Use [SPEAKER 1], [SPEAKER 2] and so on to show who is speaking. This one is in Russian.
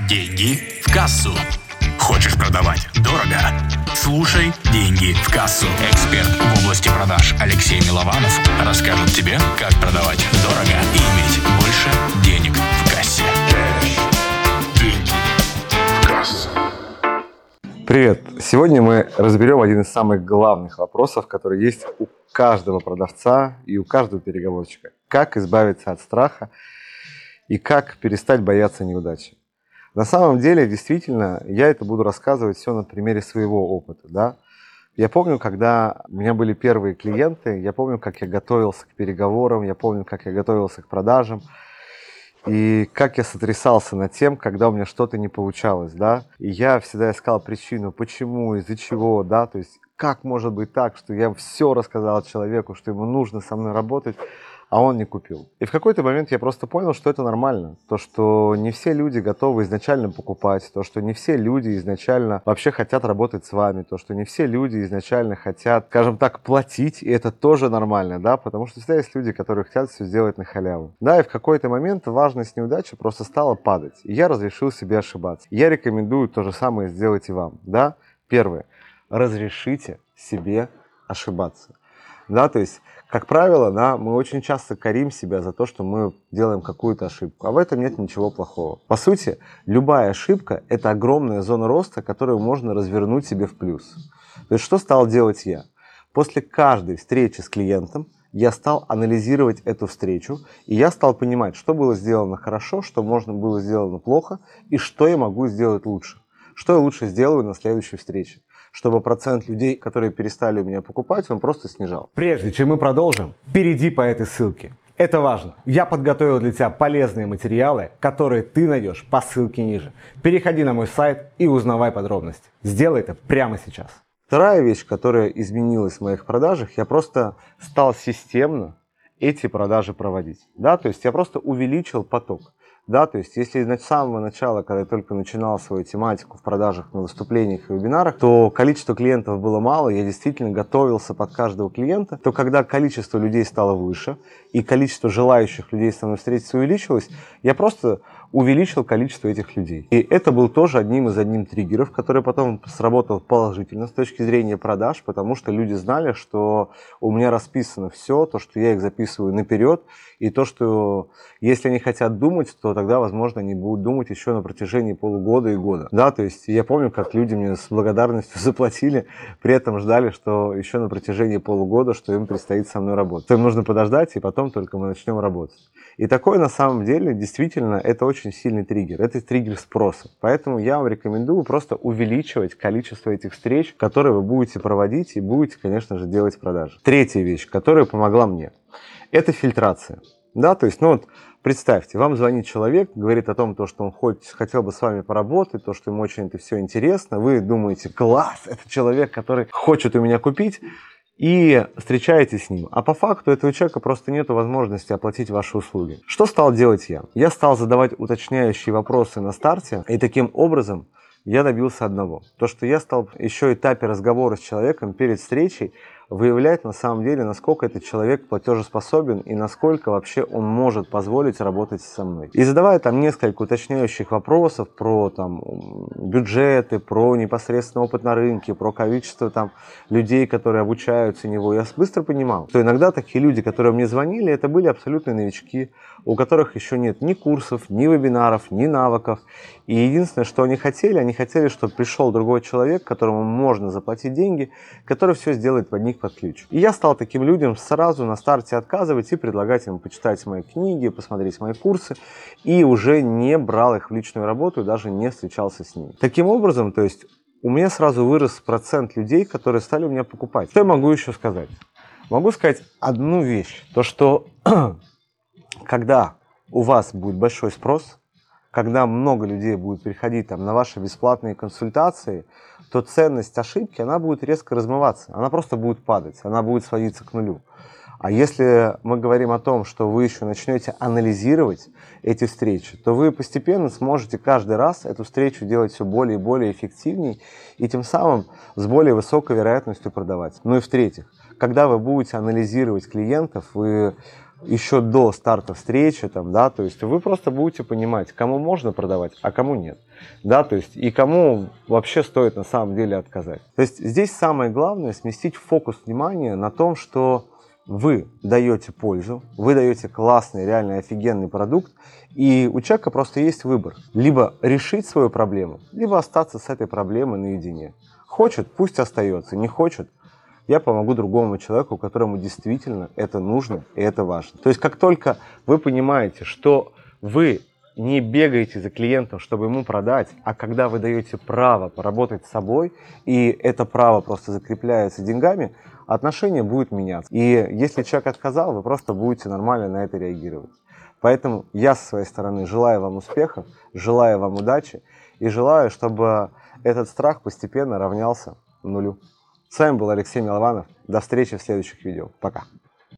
[SPEAKER 1] Деньги в кассу. Хочешь продавать дорого? Слушай «Деньги в кассу». Эксперт в области продаж Алексей Милованов расскажет тебе, как продавать дорого и иметь больше денег в кассе. Деньги в кассу.
[SPEAKER 2] Привет! Сегодня мы разберем один из самых главных вопросов, который есть у каждого продавца и у каждого переговорщика. Как избавиться от страха и как перестать бояться неудачи. На самом деле, действительно, я это буду рассказывать все на примере своего опыта. Да? Я помню, когда у меня были первые клиенты, я помню, как я готовился к переговорам, я помню, как я готовился к продажам, и как я сотрясался над тем, когда у меня что-то не получалось, да. И я всегда искал причину, почему, из-за чего, да, то есть как может быть так, что я все рассказал человеку, что ему нужно со мной работать, а он не купил. И в какой-то момент я просто понял, что это нормально. То, что не все люди готовы изначально покупать, то, что не все люди изначально вообще хотят работать с вами, то, что не все люди изначально хотят, скажем так, платить, и это тоже нормально, да, потому что всегда есть люди, которые хотят все сделать на халяву. Да, и в какой-то момент важность неудачи просто стала падать, и я разрешил себе ошибаться. Я рекомендую то же самое сделать и вам, да. Первое. Разрешите себе ошибаться. Да, то есть как правило, да, мы очень часто корим себя за то, что мы делаем какую-то ошибку, а в этом нет ничего плохого. По сути, любая ошибка – это огромная зона роста, которую можно развернуть себе в плюс. То есть что стал делать я? После каждой встречи с клиентом я стал анализировать эту встречу, и я стал понимать, что было сделано хорошо, что можно было сделано плохо, и что я могу сделать лучше. Что я лучше сделаю на следующей встрече чтобы процент людей, которые перестали у меня покупать, он просто снижал.
[SPEAKER 3] Прежде чем мы продолжим, перейди по этой ссылке. Это важно. Я подготовил для тебя полезные материалы, которые ты найдешь по ссылке ниже. Переходи на мой сайт и узнавай подробности. Сделай это прямо сейчас.
[SPEAKER 2] Вторая вещь, которая изменилась в моих продажах, я просто стал системно эти продажи проводить. Да, то есть я просто увеличил поток. Да, то есть если с самого начала, когда я только начинал свою тематику в продажах, на выступлениях и вебинарах, то количество клиентов было мало, я действительно готовился под каждого клиента, то когда количество людей стало выше и количество желающих людей со мной встретиться увеличилось, я просто увеличил количество этих людей. И это был тоже одним из одним триггеров, который потом сработал положительно с точки зрения продаж, потому что люди знали, что у меня расписано все, то, что я их записываю наперед, и то, что если они хотят думать, то тогда, возможно, они будут думать еще на протяжении полугода и года. Да, то есть я помню, как люди мне с благодарностью заплатили, при этом ждали, что еще на протяжении полугода, что им предстоит со мной работать. Им нужно подождать, и потом только мы начнем работать. И такое на самом деле действительно это очень сильный триггер. Это триггер спроса. Поэтому я вам рекомендую просто увеличивать количество этих встреч, которые вы будете проводить и будете, конечно же, делать продажи. Третья вещь, которая помогла мне, это фильтрация. Да, то есть, ну вот, представьте, вам звонит человек, говорит о том, то, что он хоть, хотел бы с вами поработать, то, что ему очень это все интересно, вы думаете, класс, это человек, который хочет у меня купить, и встречаетесь с ним. А по факту этого человека просто нет возможности оплатить ваши услуги. Что стал делать я? Я стал задавать уточняющие вопросы на старте, и таким образом я добился одного. То, что я стал еще этапе разговора с человеком перед встречей выявлять на самом деле, насколько этот человек платежеспособен и насколько вообще он может позволить работать со мной. И задавая там несколько уточняющих вопросов про там, бюджеты, про непосредственно опыт на рынке, про количество там, людей, которые обучаются него, я быстро понимал, что иногда такие люди, которые мне звонили, это были абсолютные новички, у которых еще нет ни курсов, ни вебинаров, ни навыков. И единственное, что они хотели, они хотели, чтобы пришел другой человек, которому можно заплатить деньги, который все сделает под них под ключ. И я стал таким людям сразу на старте отказывать и предлагать им почитать мои книги, посмотреть мои курсы, и уже не брал их в личную работу и даже не встречался с ними. Таким образом, то есть у меня сразу вырос процент людей, которые стали у меня покупать. Что я могу еще сказать? Могу сказать одну вещь. То, что когда у вас будет большой спрос, когда много людей будет приходить там, на ваши бесплатные консультации, то ценность ошибки, она будет резко размываться, она просто будет падать, она будет сводиться к нулю. А если мы говорим о том, что вы еще начнете анализировать эти встречи, то вы постепенно сможете каждый раз эту встречу делать все более и более эффективней и тем самым с более высокой вероятностью продавать. Ну и в-третьих, когда вы будете анализировать клиентов, вы еще до старта встречи, там, да, то есть вы просто будете понимать, кому можно продавать, а кому нет, да, то есть и кому вообще стоит на самом деле отказать. То есть здесь самое главное сместить фокус внимания на том, что вы даете пользу, вы даете классный, реально офигенный продукт, и у человека просто есть выбор. Либо решить свою проблему, либо остаться с этой проблемой наедине. Хочет, пусть остается, не хочет, я помогу другому человеку, которому действительно это нужно и это важно. То есть как только вы понимаете, что вы не бегаете за клиентом, чтобы ему продать, а когда вы даете право поработать с собой, и это право просто закрепляется деньгами, отношение будет меняться. И если человек отказал, вы просто будете нормально на это реагировать. Поэтому я со своей стороны желаю вам успехов, желаю вам удачи и желаю, чтобы этот страх постепенно равнялся нулю. С вами был Алексей Милованов. До встречи в следующих видео. Пока.